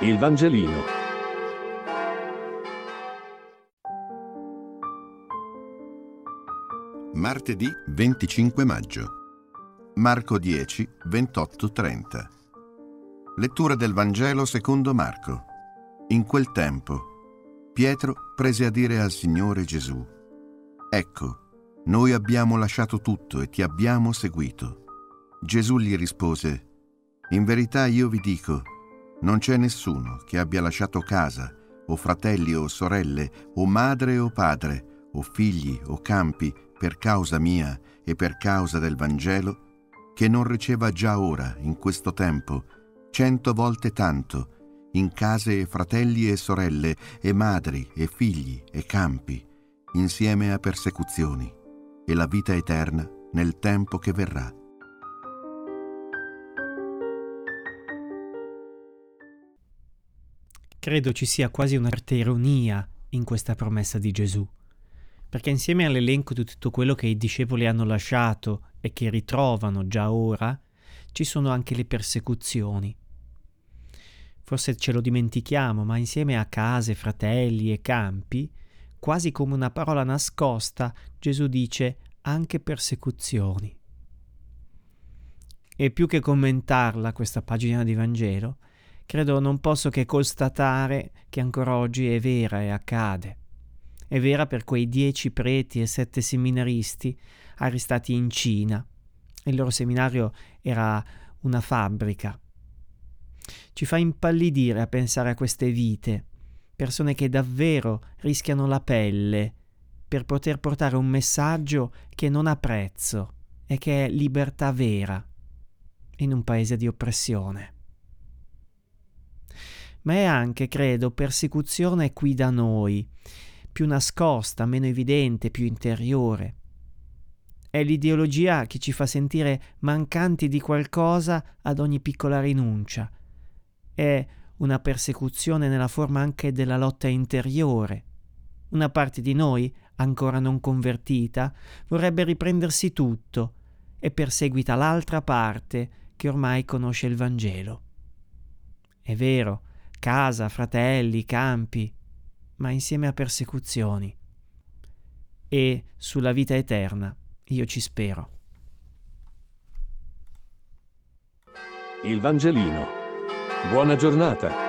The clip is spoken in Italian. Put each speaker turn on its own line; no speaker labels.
Il Vangelino.
Martedì 25 maggio. Marco 10, 28, 30. Lettura del Vangelo secondo Marco. In quel tempo, Pietro prese a dire al Signore Gesù, Ecco, noi abbiamo lasciato tutto e ti abbiamo seguito. Gesù gli rispose, In verità io vi dico, non c'è nessuno che abbia lasciato casa, o fratelli o sorelle, o madre o padre, o figli o campi, per causa mia e per causa del Vangelo, che non riceva già ora, in questo tempo, cento volte tanto, in case e fratelli e sorelle, e madri e figli e campi, insieme a persecuzioni, e la vita eterna nel tempo che verrà.
Credo ci sia quasi un'arte ironia in questa promessa di Gesù, perché insieme all'elenco di tutto quello che i discepoli hanno lasciato e che ritrovano già ora, ci sono anche le persecuzioni. Forse ce lo dimentichiamo, ma insieme a case, fratelli e campi, quasi come una parola nascosta, Gesù dice anche persecuzioni. E più che commentarla questa pagina di Vangelo, credo non posso che constatare che ancora oggi è vera e accade. È vera per quei dieci preti e sette seminaristi arrestati in Cina. Il loro seminario era una fabbrica. Ci fa impallidire a pensare a queste vite, persone che davvero rischiano la pelle per poter portare un messaggio che non ha prezzo e che è libertà vera in un paese di oppressione ma è anche, credo, persecuzione qui da noi, più nascosta, meno evidente, più interiore. È l'ideologia che ci fa sentire mancanti di qualcosa ad ogni piccola rinuncia. È una persecuzione nella forma anche della lotta interiore. Una parte di noi, ancora non convertita, vorrebbe riprendersi tutto e perseguita l'altra parte che ormai conosce il Vangelo. È vero, casa, fratelli, campi, ma insieme a persecuzioni. E sulla vita eterna io ci spero.
Il Vangelino. Buona giornata.